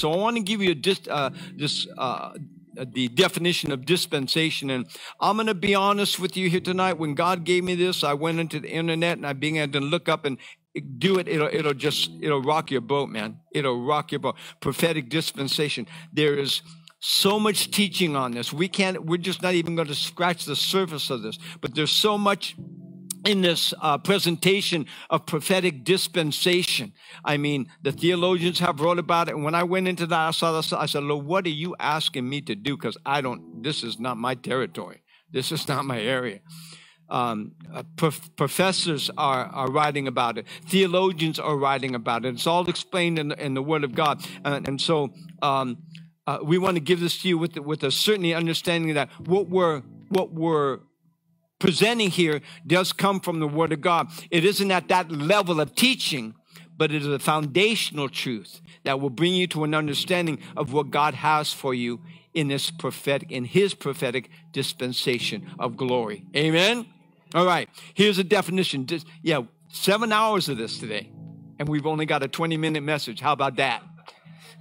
So I want to give you dis, uh, this uh, the definition of dispensation. And I'm going to be honest with you here tonight. When God gave me this, I went into the internet and I began to look up and do it. It'll, it'll just, it'll rock your boat, man. It'll rock your boat. Prophetic dispensation. There is so much teaching on this. We can't, we're just not even going to scratch the surface of this, but there's so much in this uh, presentation of prophetic dispensation. I mean, the theologians have wrote about it. And when I went into that, I saw this. I said, Lord, what are you asking me to do? Because I don't, this is not my territory. This is not my area. Um, uh, prof- professors are, are writing about it. Theologians are writing about it. It's all explained in the, in the Word of God. And, and so um, uh, we want to give this to you with, with a certainty understanding that what we're, what we're presenting here does come from the Word of God. It isn't at that level of teaching, but it is a foundational truth that will bring you to an understanding of what God has for you in this prophetic, in His prophetic dispensation of glory. Amen. All right. Here's a definition. Just, yeah, seven hours of this today, and we've only got a 20 minute message. How about that?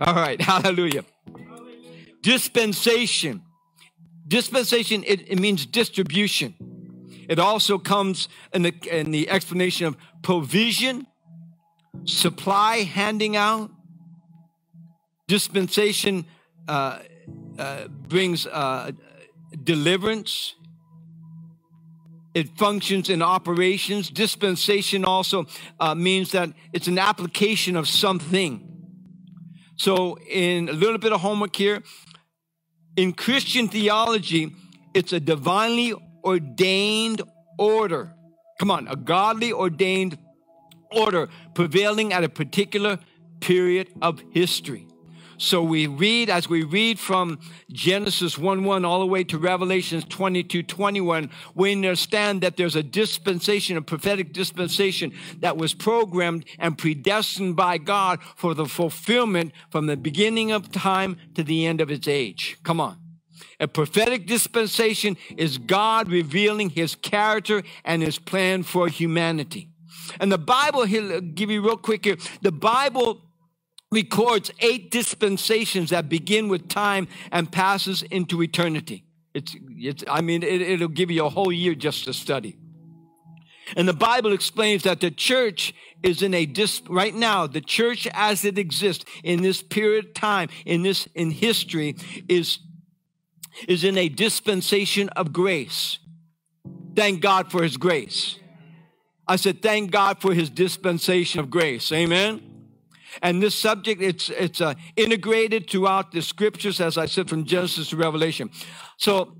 All right. Hallelujah. Dispensation. Dispensation, it, it means distribution. It also comes in the, in the explanation of provision, supply, handing out. Dispensation uh, uh, brings uh, deliverance. It functions in operations. Dispensation also uh, means that it's an application of something. So, in a little bit of homework here, in Christian theology, it's a divinely ordained order. Come on, a godly ordained order prevailing at a particular period of history. So we read, as we read from Genesis 1 1 all the way to Revelations 22 21, we understand that there's a dispensation, a prophetic dispensation that was programmed and predestined by God for the fulfillment from the beginning of time to the end of its age. Come on. A prophetic dispensation is God revealing his character and his plan for humanity. And the Bible, he'll give you real quick here, the Bible records eight dispensations that begin with time and passes into eternity. It's, it's I mean, it, it'll give you a whole year just to study. And the Bible explains that the church is in a dis, right now, the church as it exists in this period of time, in this, in history, is is in a dispensation of grace. Thank God for his grace. I said, thank God for his dispensation of grace. Amen. And this subject, it's, it's uh, integrated throughout the scriptures, as I said, from Genesis to Revelation. So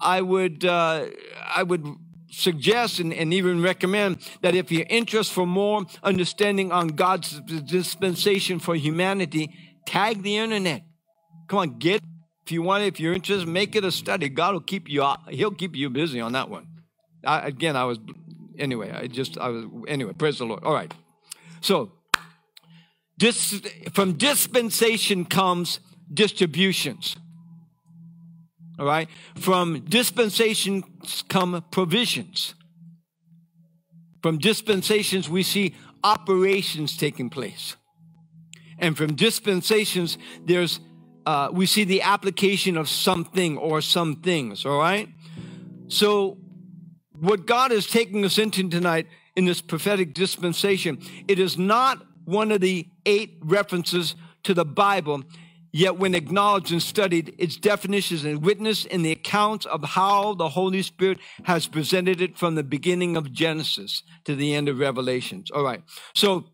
I would, uh, I would suggest and, and even recommend that if you're interested for more understanding on God's dispensation for humanity, tag the internet. Come on, get if you want, if you're interested, make it a study. God will keep you. He'll keep you busy on that one. I, again, I was anyway. I just I was anyway. Praise the Lord. All right. So, dis, from dispensation comes distributions. All right. From dispensations come provisions. From dispensations, we see operations taking place. And from dispensations, there's uh, we see the application of something or some things, all right? So, what God is taking us into tonight in this prophetic dispensation, it is not one of the eight references to the Bible, yet when acknowledged and studied, its definitions and witness in the accounts of how the Holy Spirit has presented it from the beginning of Genesis to the end of Revelations. All right. So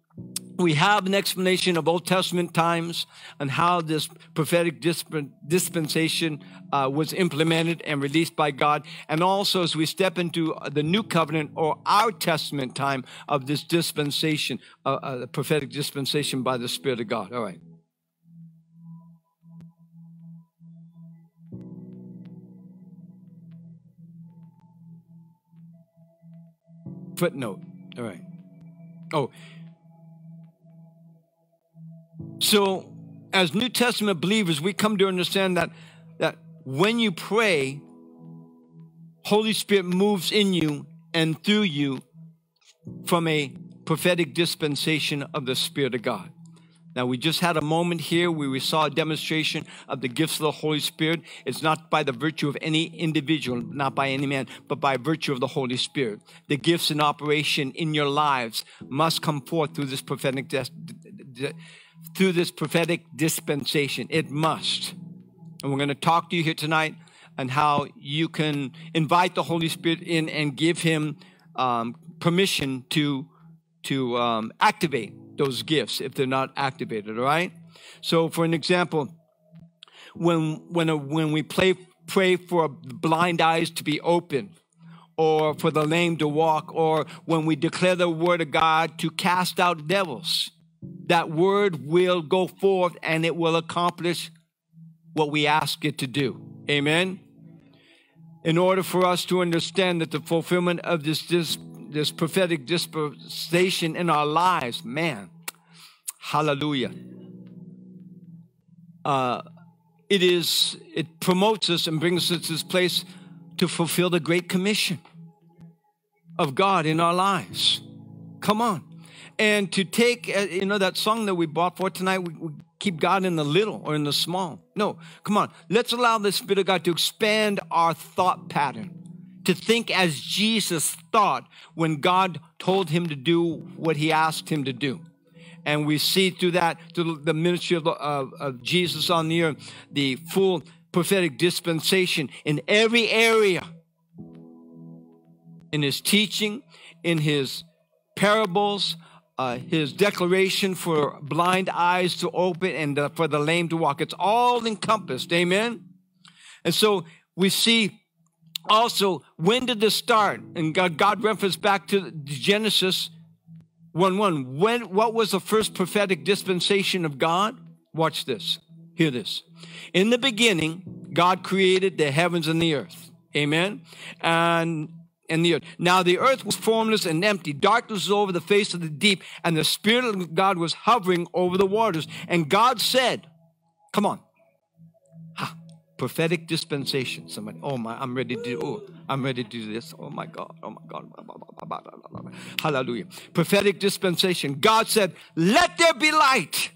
we have an explanation of Old Testament times and how this prophetic dispensation uh, was implemented and released by God. And also, as we step into the new covenant or our Testament time of this dispensation, uh, uh, the prophetic dispensation by the Spirit of God. All right. Footnote. All right. Oh, so, as New Testament believers, we come to understand that, that when you pray, Holy Spirit moves in you and through you from a prophetic dispensation of the Spirit of God. Now, we just had a moment here where we saw a demonstration of the gifts of the Holy Spirit. It's not by the virtue of any individual, not by any man, but by virtue of the Holy Spirit. The gifts in operation in your lives must come forth through this prophetic, through this prophetic dispensation. It must. And we're going to talk to you here tonight on how you can invite the Holy Spirit in and give Him um, permission to to um, activate those gifts if they're not activated, all right? So, for an example, when, when, a, when we play, pray for blind eyes to be open, or for the lame to walk, or when we declare the word of God to cast out devils, that word will go forth and it will accomplish what we ask it to do. Amen? In order for us to understand that the fulfillment of this, this this prophetic dispensation in our lives, man, hallelujah. Uh, it is, it promotes us and brings us to this place to fulfill the Great Commission of God in our lives. Come on. And to take, uh, you know, that song that we bought for tonight, we, we keep God in the little or in the small. No, come on. Let's allow the Spirit of God to expand our thought pattern to think as Jesus thought when God told him to do what he asked him to do. And we see through that, through the ministry of, of, of Jesus on the earth, the full prophetic dispensation in every area in his teaching, in his parables, uh, his declaration for blind eyes to open and uh, for the lame to walk. It's all encompassed. Amen. And so we see also, when did this start? And God, God referenced back to Genesis 1 1. When, what was the first prophetic dispensation of God? Watch this. Hear this. In the beginning, God created the heavens and the earth. Amen. And and the earth. Now the earth was formless and empty. Darkness was over the face of the deep, and the Spirit of God was hovering over the waters. And God said, Come on, Ha, prophetic dispensation. Somebody, oh my, I'm ready to do, oh, I'm ready to do this. Oh my God, oh my God. Hallelujah. Prophetic dispensation. God said, let there be light.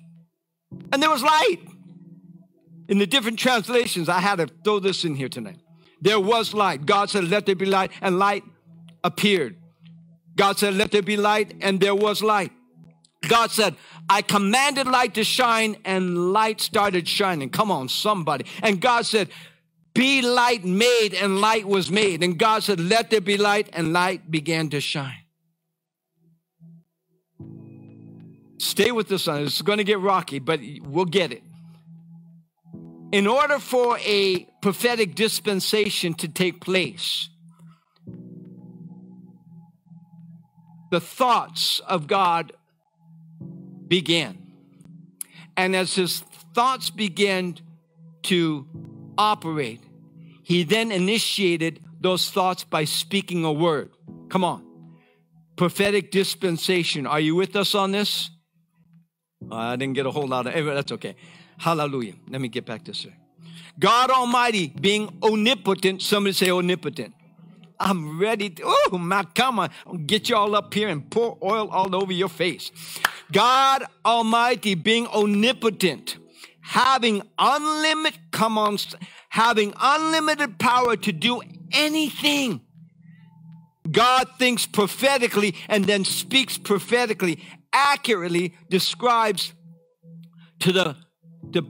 And there was light. In the different translations, I had to throw this in here tonight. There was light. God said, let there be light, and light appeared. God said, let there be light, and there was light. God said, I commanded light to shine and light started shining. Come on, somebody. And God said, Be light made, and light was made. And God said, Let there be light, and light began to shine. Stay with this son. It's going to get rocky, but we'll get it. In order for a prophetic dispensation to take place, the thoughts of God began. And as his thoughts began to operate, he then initiated those thoughts by speaking a word. Come on. Prophetic dispensation. Are you with us on this? I didn't get a whole lot of it. That's okay. Hallelujah. Let me get back to this. God Almighty being omnipotent. Somebody say omnipotent. I'm ready to, oh, my, come on, I'll get you all up here and pour oil all over your face. God Almighty being omnipotent, having unlimited, come on, having unlimited power to do anything. God thinks prophetically and then speaks prophetically, accurately describes to the, to,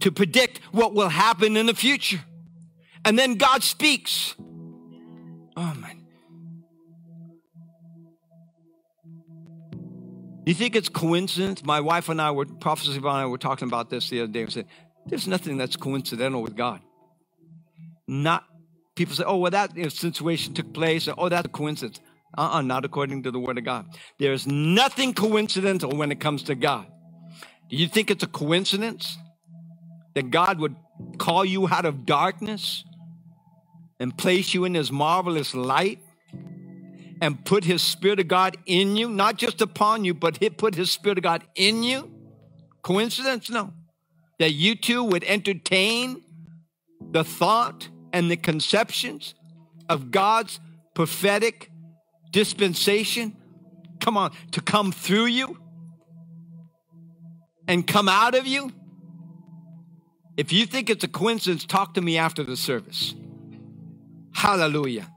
to predict what will happen in the future. And then God speaks. Oh man. You think it's coincidence? My wife and I were, Prophet and I were talking about this the other day. We said, there's nothing that's coincidental with God. Not, people say, oh, well, that situation took place. Or, oh, that's a coincidence. Uh-uh, not according to the word of God. There's nothing coincidental when it comes to God. Do you think it's a coincidence that God would call you out of darkness and place you in his marvelous light and put his spirit of God in you, not just upon you, but he put his spirit of God in you? Coincidence? No. That you two would entertain the thought and the conceptions of God's prophetic dispensation, come on, to come through you and come out of you? If you think it's a coincidence, talk to me after the service. Hallelujah.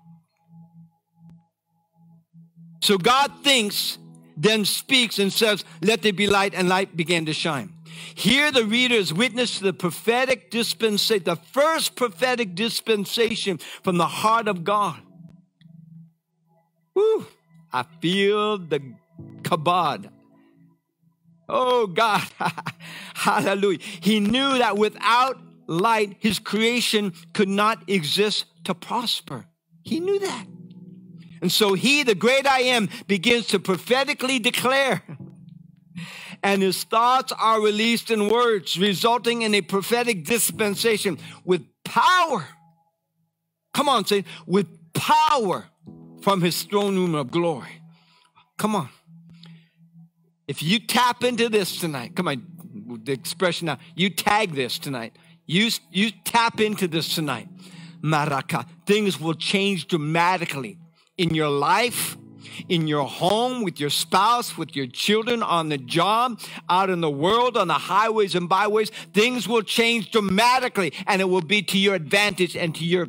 So God thinks, then speaks and says, Let there be light, and light began to shine. Here, the reader is witness to the prophetic dispensation, the first prophetic dispensation from the heart of God. Woo! I feel the kabod. Oh God, hallelujah. He knew that without light, his creation could not exist to prosper. He knew that. And so he, the great I am, begins to prophetically declare. And his thoughts are released in words, resulting in a prophetic dispensation with power. Come on, say, with power from his throne room of glory. Come on. If you tap into this tonight, come on, the expression now, you tag this tonight. You, you tap into this tonight. Maraka. Things will change dramatically in your life, in your home, with your spouse, with your children, on the job, out in the world, on the highways and byways. Things will change dramatically and it will be to your advantage and to your,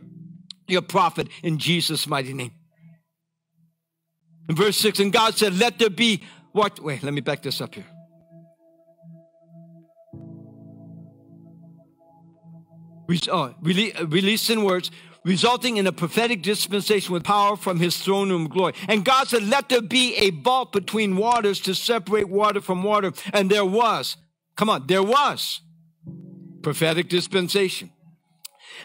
your profit in Jesus' mighty name. In verse 6, and God said, Let there be what? Wait, let me back this up here. Oh, uh, release in words, resulting in a prophetic dispensation with power from his throne room glory. And God said, Let there be a vault between waters to separate water from water. And there was, come on, there was prophetic dispensation.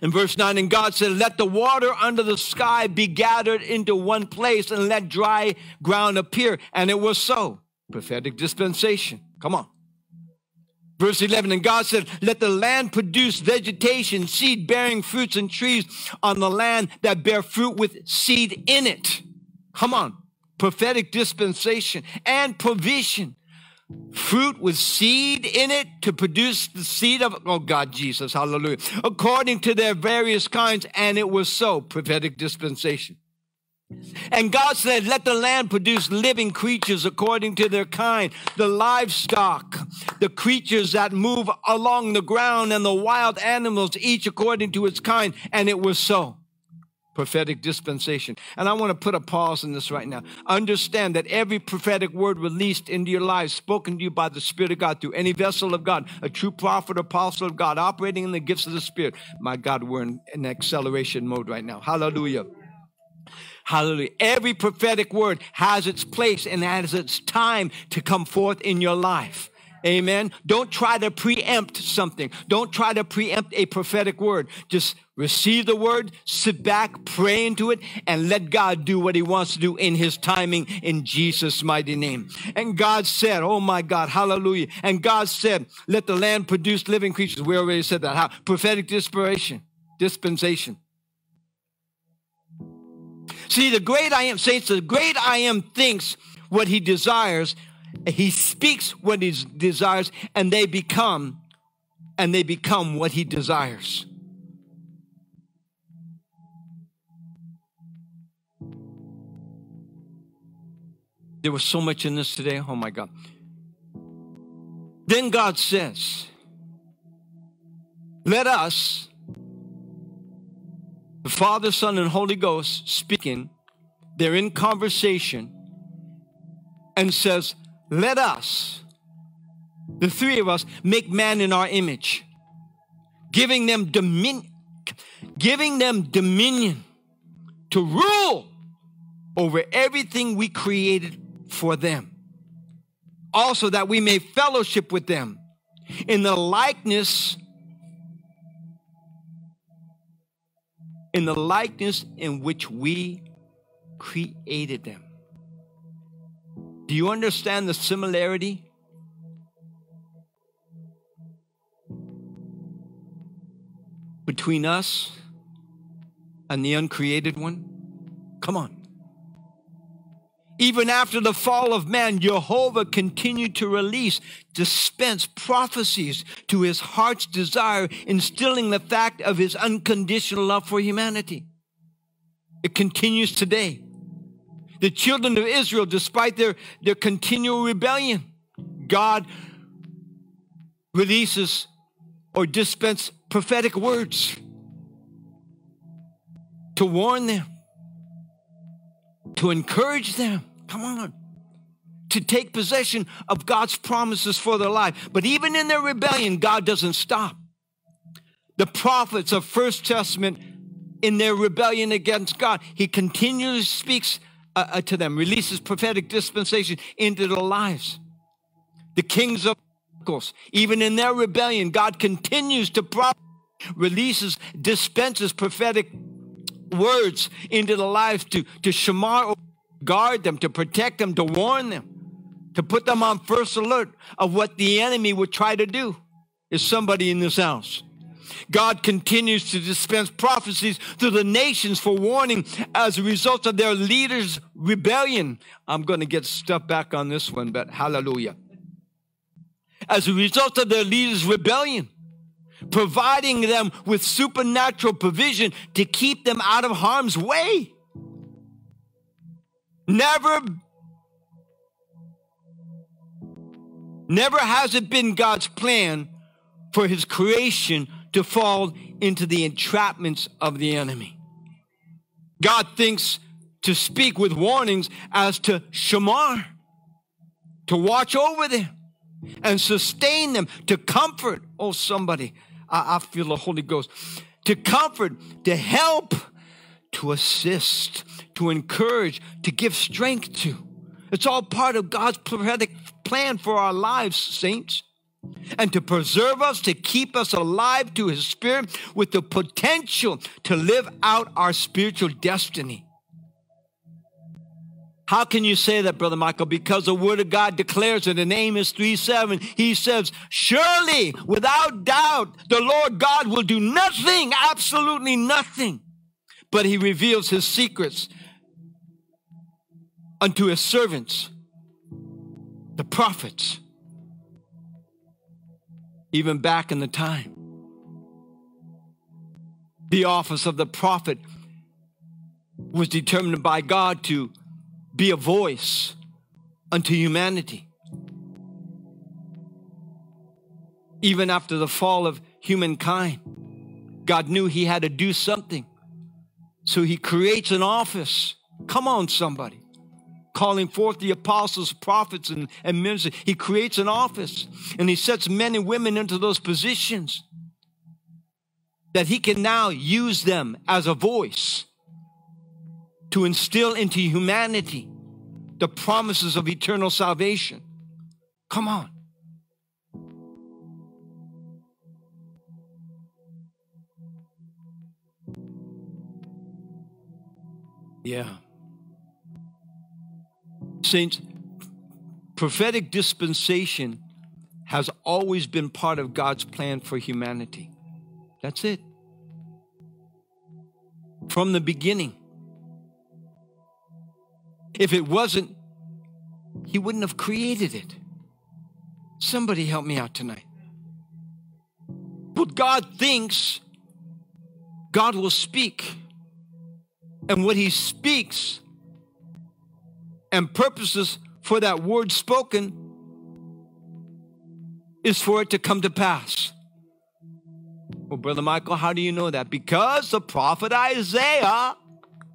In verse 9, and God said, Let the water under the sky be gathered into one place and let dry ground appear. And it was so. Prophetic dispensation. Come on. Verse 11, and God said, Let the land produce vegetation, seed bearing fruits and trees on the land that bear fruit with seed in it. Come on. Prophetic dispensation and provision fruit with seed in it to produce the seed of, oh God, Jesus, hallelujah, according to their various kinds. And it was so, prophetic dispensation. And God said, Let the land produce living creatures according to their kind, the livestock, the creatures that move along the ground, and the wild animals, each according to its kind. And it was so prophetic dispensation. And I want to put a pause in this right now. Understand that every prophetic word released into your lives, spoken to you by the Spirit of God through any vessel of God, a true prophet, apostle of God, operating in the gifts of the Spirit. My God, we're in, in acceleration mode right now. Hallelujah. Hallelujah. Every prophetic word has its place and has its time to come forth in your life. Amen. Don't try to preempt something. Don't try to preempt a prophetic word. Just receive the word, sit back, pray into it, and let God do what he wants to do in his timing in Jesus' mighty name. And God said, Oh my God, hallelujah. And God said, Let the land produce living creatures. We already said that. How? Prophetic dispensation. Dispensation. See, the great I am, saints, the great I am thinks what he desires he speaks what he desires and they become and they become what he desires. There was so much in this today. Oh my god. Then god says let us the father son and holy ghost speaking they're in conversation and says let us, the three of us, make man in our image, giving them dominion, giving them dominion to rule over everything we created for them. Also, that we may fellowship with them in the likeness, in the likeness in which we created them. Do you understand the similarity? Between us and the uncreated one? Come on. Even after the fall of man, Jehovah continued to release, dispense prophecies to his heart's desire, instilling the fact of his unconditional love for humanity. It continues today. The children of Israel, despite their, their continual rebellion, God releases or dispense prophetic words to warn them, to encourage them. Come on. To take possession of God's promises for their life. But even in their rebellion, God doesn't stop. The prophets of First Testament, in their rebellion against God, He continually speaks uh, uh, to them, releases prophetic dispensation into their lives. The kings of even in their rebellion, God continues to prop, releases, dispenses prophetic words into the lives to, to shamar, guard them, to protect them, to warn them, to put them on first alert of what the enemy would try to do. Is somebody in this house? God continues to dispense prophecies to the nations for warning as a result of their leaders' rebellion. I'm going to get stuff back on this one, but hallelujah. As a result of their leaders' rebellion, providing them with supernatural provision to keep them out of harm's way. Never, never has it been God's plan for his creation to fall into the entrapments of the enemy. God thinks to speak with warnings as to shamar, to watch over them and sustain them, to comfort. Oh, somebody, I, I feel the Holy Ghost. To comfort, to help, to assist, to encourage, to give strength to. It's all part of God's prophetic plan for our lives, saints and to preserve us, to keep us alive to His Spirit with the potential to live out our spiritual destiny. How can you say that, Brother Michael? Because the Word of God declares it in Amos 3 7. He says, Surely, without doubt, the Lord God will do nothing, absolutely nothing, but He reveals His secrets unto His servants, the prophets even back in the time. The office of the prophet was determined by God to be a voice unto humanity. Even after the fall of humankind, God knew He had to do something. So He creates an office. Come on, somebody calling forth the apostles, prophets, and, and ministers. He creates an office and he sets men and women into those positions that he can now use them as a voice to instill into humanity the promises of eternal salvation. Come on. Yeah. Saints, prophetic dispensation has always been part of God's plan for humanity. That's it. From the beginning. If it wasn't, He wouldn't have created it. Somebody help me out tonight. But God thinks God will speak. And what He speaks and purposes for that word spoken is for it to come to pass. Well, Brother Michael, how do you know that? Because the prophet Isaiah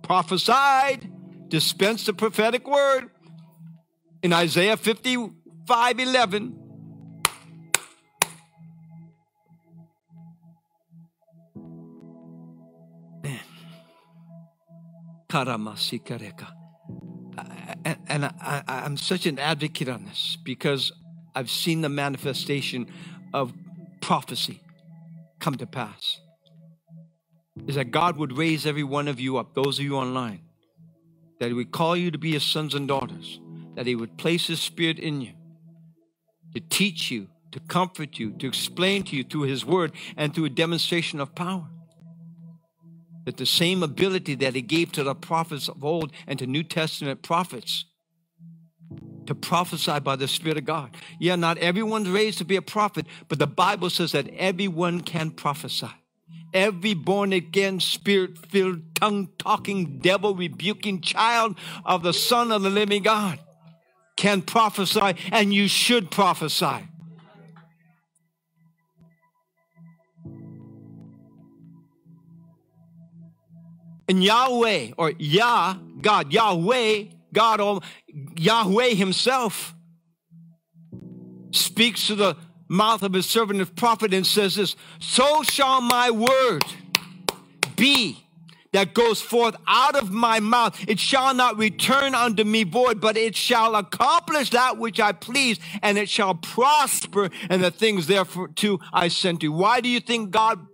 prophesied, dispensed the prophetic word in Isaiah 55 11. Man. Karamasikareka and, I, I'm such an advocate on this because I've seen the manifestation of prophecy come to pass. Is that God would raise every one of you up, those of you online, that He would call you to be His sons and daughters, that He would place His Spirit in you to teach you, to comfort you, to explain to you through His Word and through a demonstration of power that the same ability that he gave to the prophets of old and to New Testament prophets to prophesy by the Spirit of God. Yeah, not everyone's raised to be a prophet, but the Bible says that everyone can prophesy. Every born again, spirit filled, tongue talking, devil rebuking child of the Son of the living God can prophesy, and you should prophesy. And Yahweh, or Yah, God, Yahweh, God, Yahweh Himself speaks to the mouth of His servant and prophet and says this So shall my word be that goes forth out of my mouth. It shall not return unto me void, but it shall accomplish that which I please, and it shall prosper in the things therefore to I sent you. Why do you think God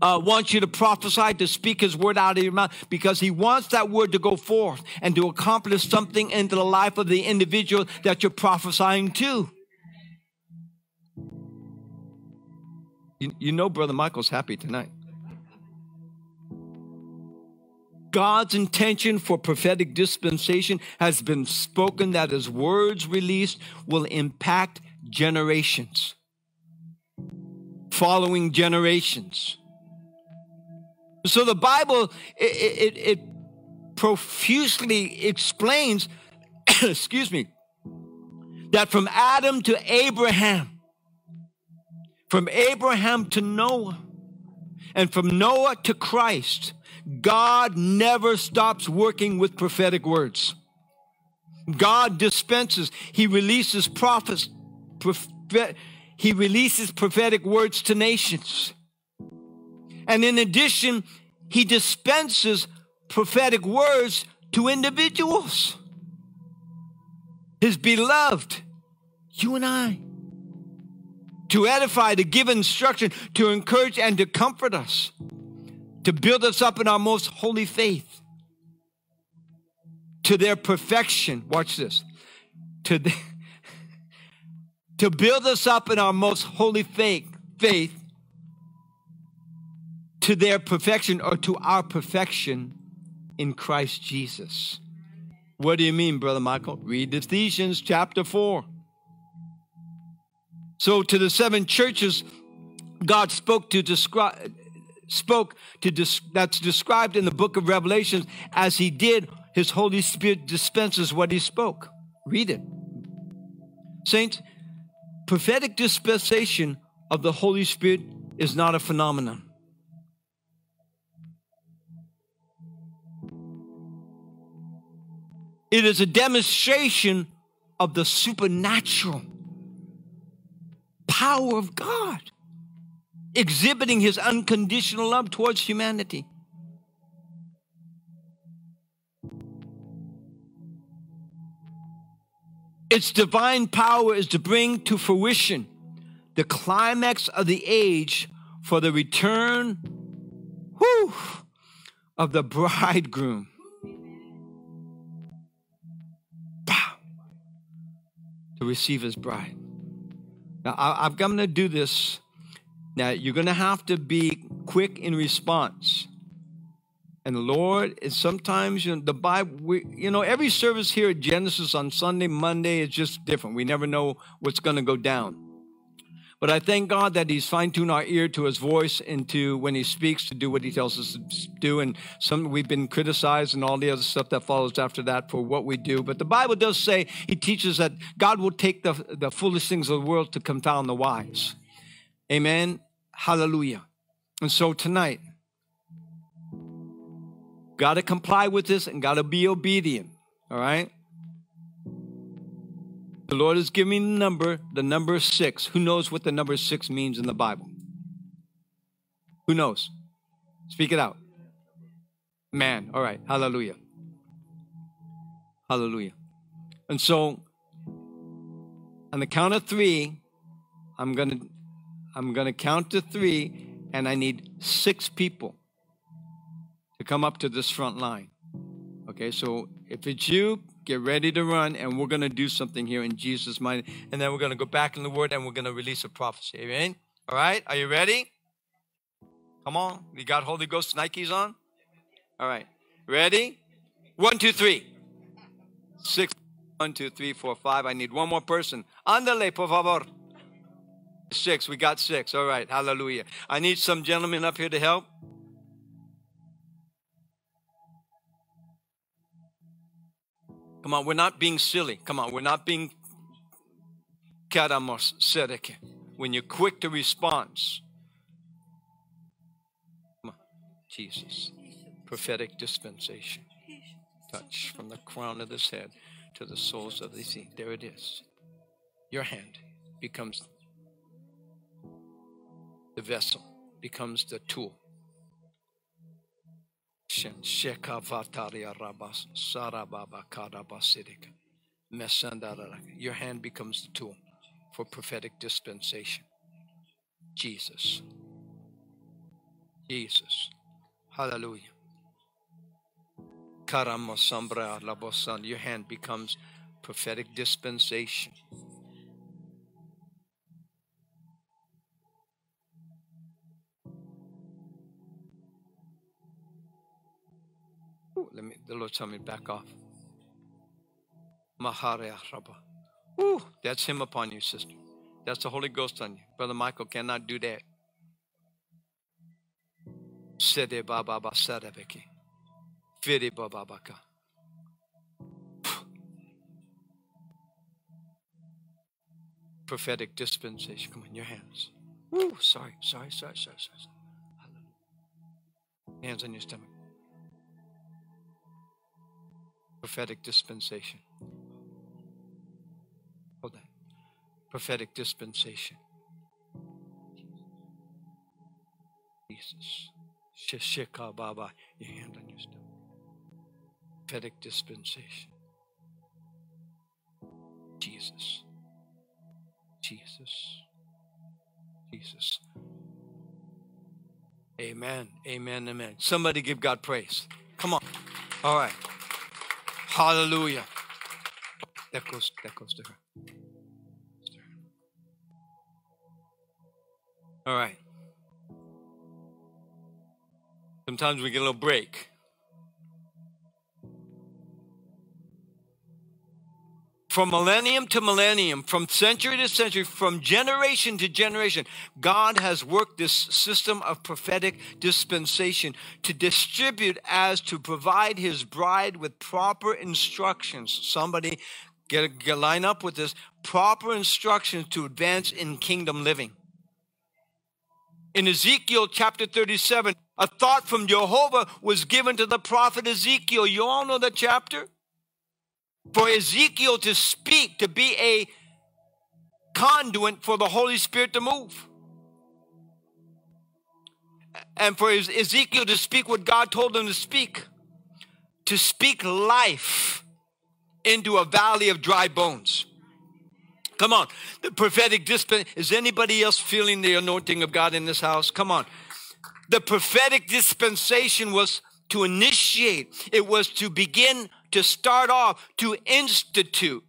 uh, wants you to prophesy, to speak his word out of your mouth, because he wants that word to go forth and to accomplish something into the life of the individual that you're prophesying to. You, you know, Brother Michael's happy tonight. God's intention for prophetic dispensation has been spoken that his words released will impact generations, following generations. So the Bible, it, it, it profusely explains, excuse me, that from Adam to Abraham, from Abraham to Noah, and from Noah to Christ, God never stops working with prophetic words. God dispenses, He releases prophets, prophet, He releases prophetic words to nations. And in addition, He dispenses prophetic words to individuals. His beloved, you and I, to edify, to give instruction, to encourage, and to comfort us to build us up in our most holy faith to their perfection. Watch this. To, the, to build us up in our most holy faith, faith to their perfection or to our perfection in Christ Jesus. What do you mean, Brother Michael? Read Ephesians chapter 4. So, to the seven churches, God spoke to describe spoke to that's described in the book of Revelations as he did, his Holy Spirit dispenses what he spoke. Read it. Saints, prophetic dispensation of the Holy Spirit is not a phenomenon. It is a demonstration of the supernatural power of God exhibiting his unconditional love towards humanity. Its divine power is to bring to fruition the climax of the age for the return whew, of the bridegroom. To receive his bride. Now, I, am going to do this now, you're going to have to be quick in response. And the Lord is sometimes, you know, the Bible, we, you know, every service here at Genesis on Sunday, Monday is just different. We never know what's going to go down. But I thank God that He's fine tuned our ear to His voice and to when He speaks to do what He tells us to do. And some we've been criticized and all the other stuff that follows after that for what we do. But the Bible does say He teaches that God will take the, the foolish things of the world to confound the wise. Amen. Hallelujah. And so tonight, got to comply with this and got to be obedient. All right? The Lord has given me the number, the number six. Who knows what the number six means in the Bible? Who knows? Speak it out. Man. All right. Hallelujah. Hallelujah. And so, on the count of three, I'm to I'm to count to three, and I need six people to come up to this front line. Okay, so if it's you, get ready to run, and we're going to do something here in Jesus' mind. And then we're going to go back in the Word and we're going to release a prophecy. Amen? All right, are you ready? Come on. You got Holy Ghost Nikes on? All right. Ready? One, two, three. Six. One, two, three, four, five. I need one more person. Andale, por favor. Six. We got six. All right. Hallelujah. I need some gentlemen up here to help. Come on, we're not being silly. Come on, we're not being karamos. When you're quick to response. Come on, Jesus. Prophetic dispensation. Touch from the crown of this head to the soles of the feet. There it is. Your hand becomes the vessel, becomes the tool. Your hand becomes the tool for prophetic dispensation. Jesus. Jesus. Hallelujah. Your hand becomes prophetic dispensation. Let me, the Lord tell me back off. Maharia Rabba. Ooh, that's him upon you, sister. That's the Holy Ghost on you. Brother Michael cannot do that. Sede Baba Basadaveki. Fide Baba Baka. Prophetic dispensation. Come on, your hands. Ooh, sorry, sorry, sorry, sorry, sorry. Hands on your stomach. Prophetic dispensation. Hold that. Prophetic dispensation. Jesus. Shishika Baba. Your hand on your stomach. Prophetic dispensation. Jesus. Jesus. Jesus. Amen. Amen. Amen. Somebody give God praise. Come on. All right. Hallelujah. That goes, that goes to her. All right. Sometimes we get a little break. From millennium to millennium, from century to century, from generation to generation, God has worked this system of prophetic dispensation to distribute as to provide his bride with proper instructions. Somebody get, get line up with this proper instructions to advance in kingdom living. In Ezekiel chapter 37, a thought from Jehovah was given to the prophet Ezekiel. You all know that chapter? For Ezekiel to speak, to be a conduit for the Holy Spirit to move. And for Ezekiel to speak what God told him to speak, to speak life into a valley of dry bones. Come on, the prophetic dispensation. Is anybody else feeling the anointing of God in this house? Come on. The prophetic dispensation was to initiate, it was to begin to start off, to institute,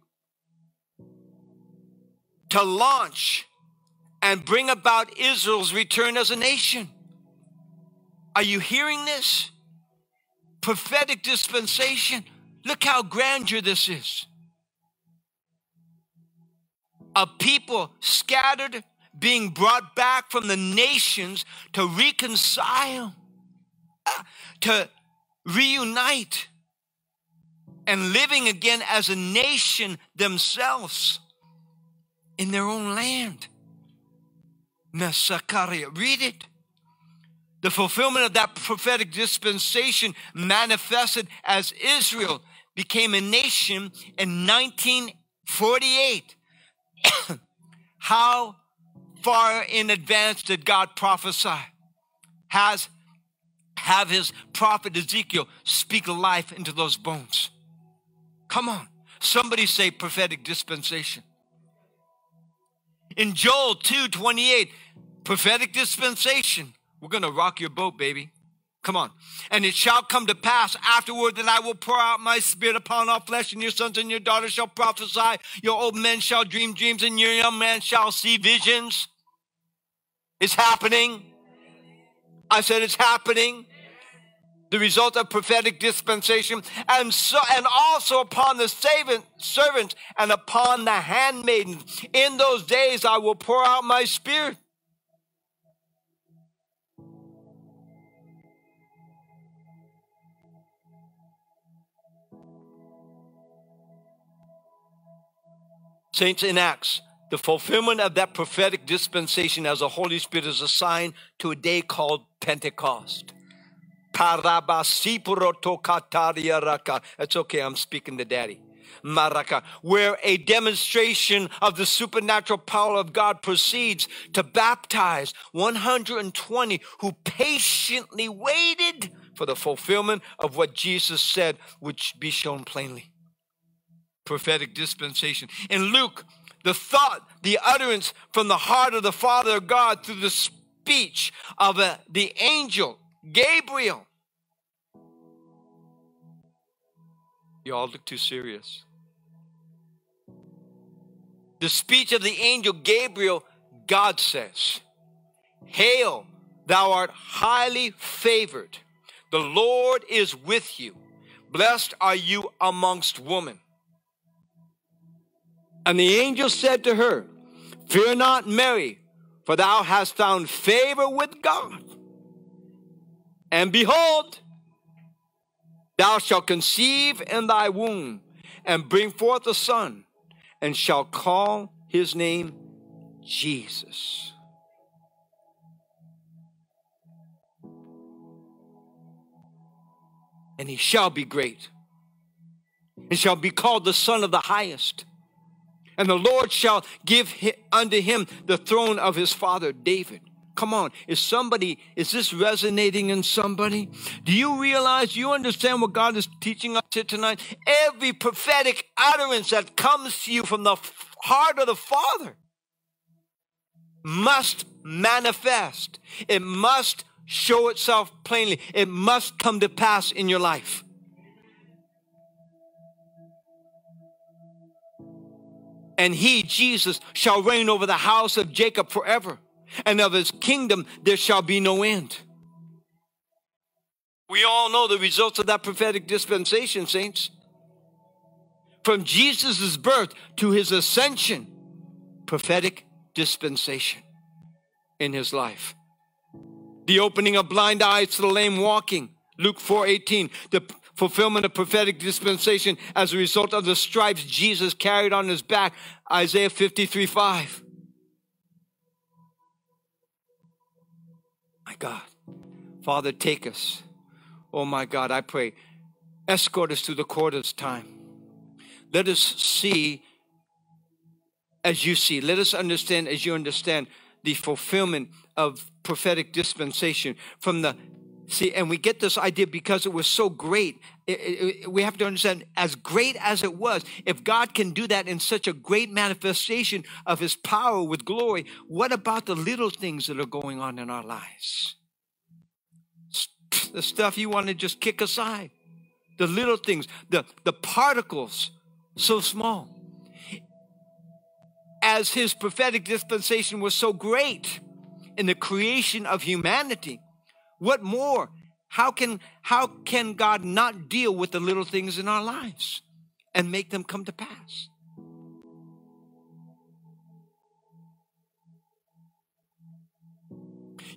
to launch, and bring about Israel's return as a nation. Are you hearing this? Prophetic dispensation. Look how grandeur this is. A people scattered, being brought back from the nations to reconcile, to reunite and living again as a nation themselves in their own land. Mesakaria, read it. The fulfillment of that prophetic dispensation manifested as Israel became a nation in 1948. How far in advance did God prophesy? Has have his prophet Ezekiel speak life into those bones. Come on. Somebody say prophetic dispensation. In Joel 2 28, prophetic dispensation. We're going to rock your boat, baby. Come on. And it shall come to pass afterward that I will pour out my spirit upon all flesh, and your sons and your daughters shall prophesy. Your old men shall dream dreams, and your young men shall see visions. It's happening. I said it's happening. The result of prophetic dispensation, and so and also upon the servant, servants and upon the handmaidens. In those days I will pour out my spirit. Saints in Acts, the fulfillment of that prophetic dispensation as the Holy Spirit is assigned to a day called Pentecost. It's okay, I'm speaking to daddy. Maraka, where a demonstration of the supernatural power of God proceeds to baptize 120 who patiently waited for the fulfillment of what Jesus said would be shown plainly. Prophetic dispensation. In Luke, the thought, the utterance from the heart of the Father of God through the speech of a, the angel Gabriel. You all look too serious. The speech of the angel Gabriel, God says, Hail, thou art highly favored. The Lord is with you. Blessed are you amongst women. And the angel said to her, Fear not, Mary, for thou hast found favor with God. And behold, thou shalt conceive in thy womb and bring forth a son, and shall call his name Jesus. And he shall be great, and shall be called the Son of the Highest. And the Lord shall give unto him the throne of his father David Come on, is somebody, is this resonating in somebody? Do you realize, you understand what God is teaching us here tonight? Every prophetic utterance that comes to you from the heart of the Father must manifest. It must show itself plainly. It must come to pass in your life. And he, Jesus, shall reign over the house of Jacob forever and of his kingdom there shall be no end. We all know the results of that prophetic dispensation, saints. From Jesus' birth to his ascension, prophetic dispensation in his life. The opening of blind eyes to the lame walking, Luke 4 18. The fulfillment of prophetic dispensation as a result of the stripes Jesus carried on his back, Isaiah 53 5. God. Father, take us. Oh my God, I pray. Escort us through the court of time. Let us see as you see. Let us understand as you understand the fulfillment of prophetic dispensation from the See, and we get this idea because it was so great. We have to understand, as great as it was, if God can do that in such a great manifestation of his power with glory, what about the little things that are going on in our lives? The stuff you want to just kick aside, the little things, the, the particles, so small. As his prophetic dispensation was so great in the creation of humanity, what more? How can, how can God not deal with the little things in our lives and make them come to pass?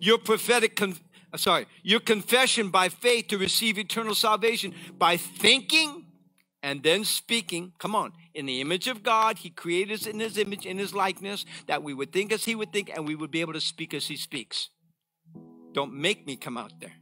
Your prophetic, con- uh, sorry, your confession by faith to receive eternal salvation by thinking and then speaking. Come on, in the image of God, He created us in His image, in His likeness, that we would think as He would think and we would be able to speak as He speaks. Don't make me come out there.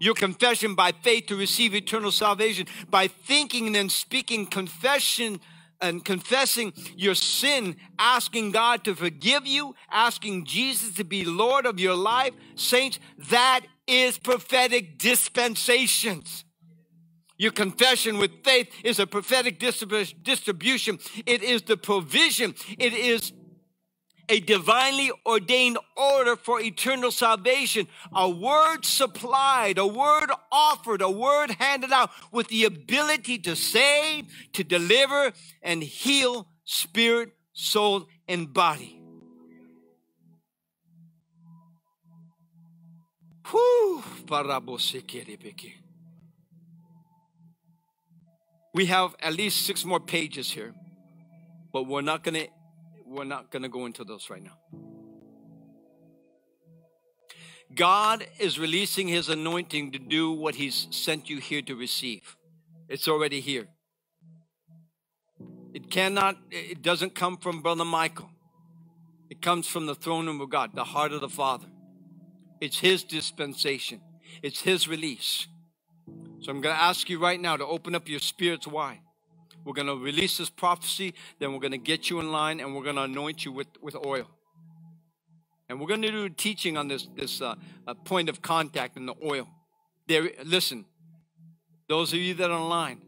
Your confession by faith to receive eternal salvation, by thinking and speaking confession and confessing your sin, asking God to forgive you, asking Jesus to be Lord of your life. Saints, that is prophetic dispensations. Your confession with faith is a prophetic distribution. It is the provision. It is a divinely ordained order for eternal salvation, a word supplied, a word offered, a word handed out with the ability to save, to deliver, and heal spirit, soul, and body. We have at least six more pages here, but we're not gonna we're not gonna go into those right now. God is releasing his anointing to do what he's sent you here to receive. It's already here. It cannot, it doesn't come from Brother Michael. It comes from the throne room of God, the heart of the Father. It's his dispensation, it's his release. So I'm going to ask you right now to open up your spirits wide. We're going to release this prophecy, then we're going to get you in line and we're going to anoint you with, with oil. And we're going to do teaching on this, this uh, uh, point of contact in the oil. There, listen, those of you that are online,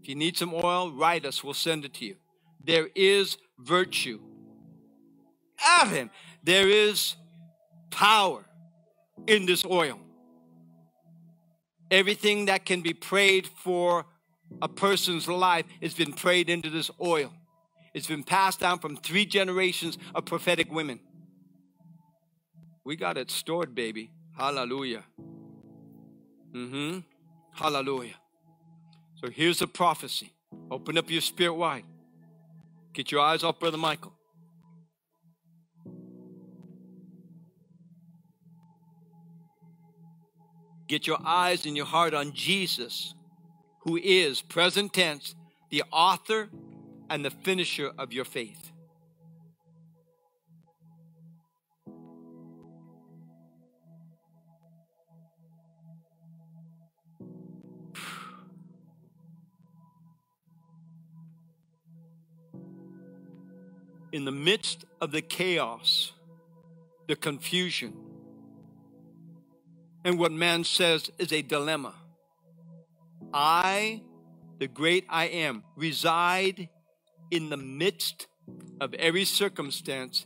if you need some oil, write us. We'll send it to you. There is virtue. Adam, there is power in this oil. Everything that can be prayed for a person's life has been prayed into this oil. It's been passed down from three generations of prophetic women. We got it stored, baby. Hallelujah. Mm-hmm. Hallelujah. So here's a prophecy. Open up your spirit wide. Get your eyes off Brother Michael. Get your eyes and your heart on Jesus, who is, present tense, the author and the finisher of your faith. In the midst of the chaos, the confusion, and what man says is a dilemma. I, the great I am, reside in the midst of every circumstance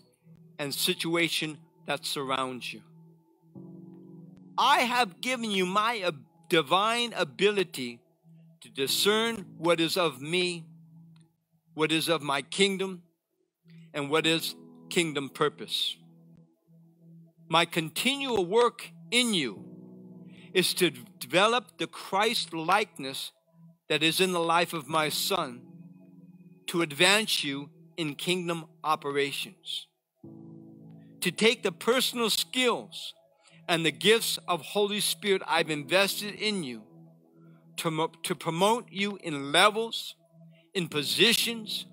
and situation that surrounds you. I have given you my divine ability to discern what is of me, what is of my kingdom, and what is kingdom purpose. My continual work in you is to develop the Christ likeness that is in the life of my son to advance you in kingdom operations. To take the personal skills and the gifts of Holy Spirit I've invested in you to, to promote you in levels, in positions,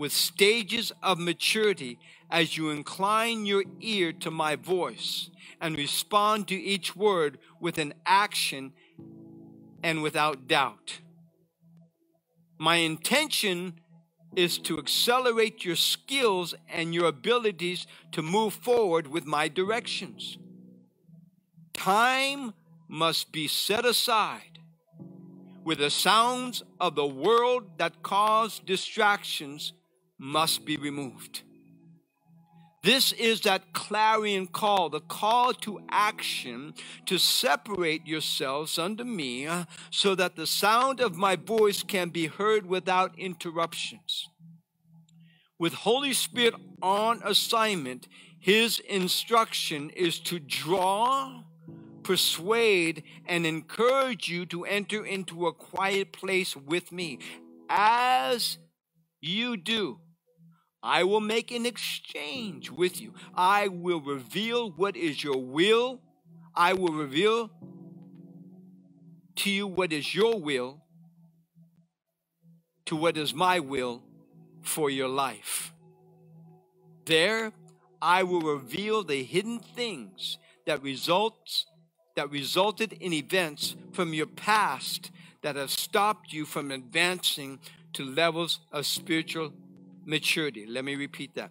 with stages of maturity as you incline your ear to my voice and respond to each word with an action and without doubt. My intention is to accelerate your skills and your abilities to move forward with my directions. Time must be set aside with the sounds of the world that cause distractions must be removed. This is that clarion call, the call to action to separate yourselves unto me uh, so that the sound of my voice can be heard without interruptions. With Holy Spirit on assignment, his instruction is to draw, persuade, and encourage you to enter into a quiet place with me. As you do, I will make an exchange with you. I will reveal what is your will. I will reveal to you what is your will, to what is my will for your life. There, I will reveal the hidden things that results that resulted in events from your past that have stopped you from advancing to levels of spiritual maturity. Let me repeat that.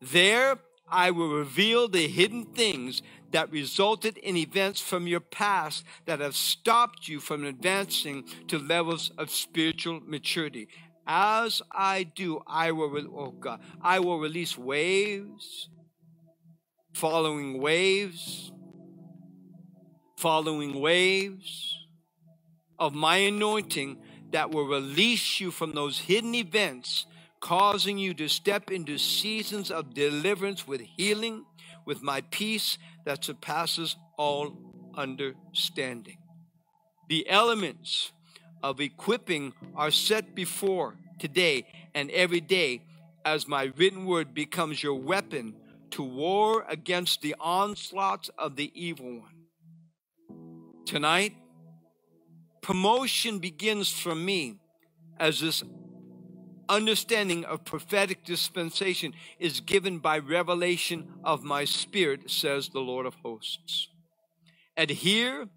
There I will reveal the hidden things that resulted in events from your past that have stopped you from advancing to levels of spiritual maturity. As I do, I will, oh God, I will release waves, following waves, following waves of my anointing that will release you from those hidden events causing you to step into seasons of deliverance with healing, with my peace that surpasses all understanding. The elements of equipping are set before today and every day as my written word becomes your weapon to war against the onslaughts of the evil one. Tonight, promotion begins from me as this understanding of prophetic dispensation is given by revelation of my spirit, says the Lord of hosts. Adhere,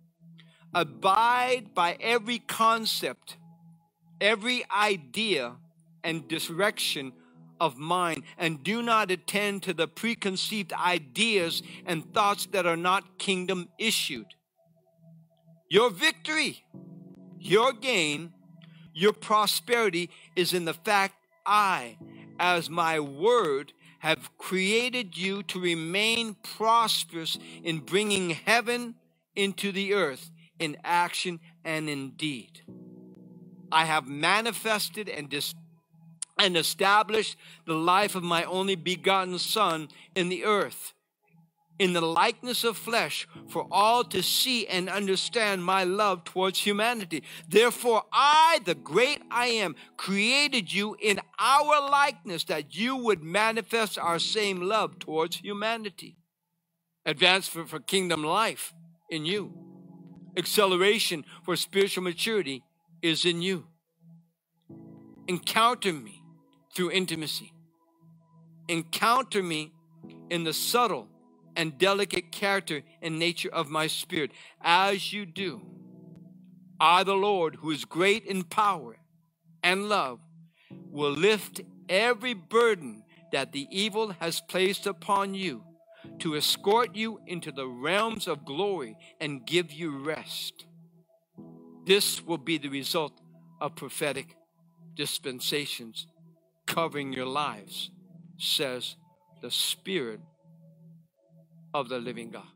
abide by every concept, every idea, and direction of mind, and do not attend to the preconceived ideas and thoughts that are not kingdom issued. Your victory, your gain, your prosperity is in the fact I, as my word, have created you to remain prosperous in bringing heaven into the earth in action and in deed. I have manifested and dis- and established the life of my only begotten Son in the earth, in the likeness of flesh, for all to see and understand my love towards humanity. Therefore, I, the great I am, created you in our likeness that you would manifest our same love towards humanity. Advance for, for kingdom life in you. Acceleration for spiritual maturity is in you. Encounter me through intimacy. Encounter me in the subtle and delicate character and nature of my spirit. As you do, I, the Lord, who is great in power and love, will lift every burden that the evil has placed upon you to escort you into the realms of glory and give you rest. This will be the result of prophetic dispensations covering your lives, says the Spirit of the living God.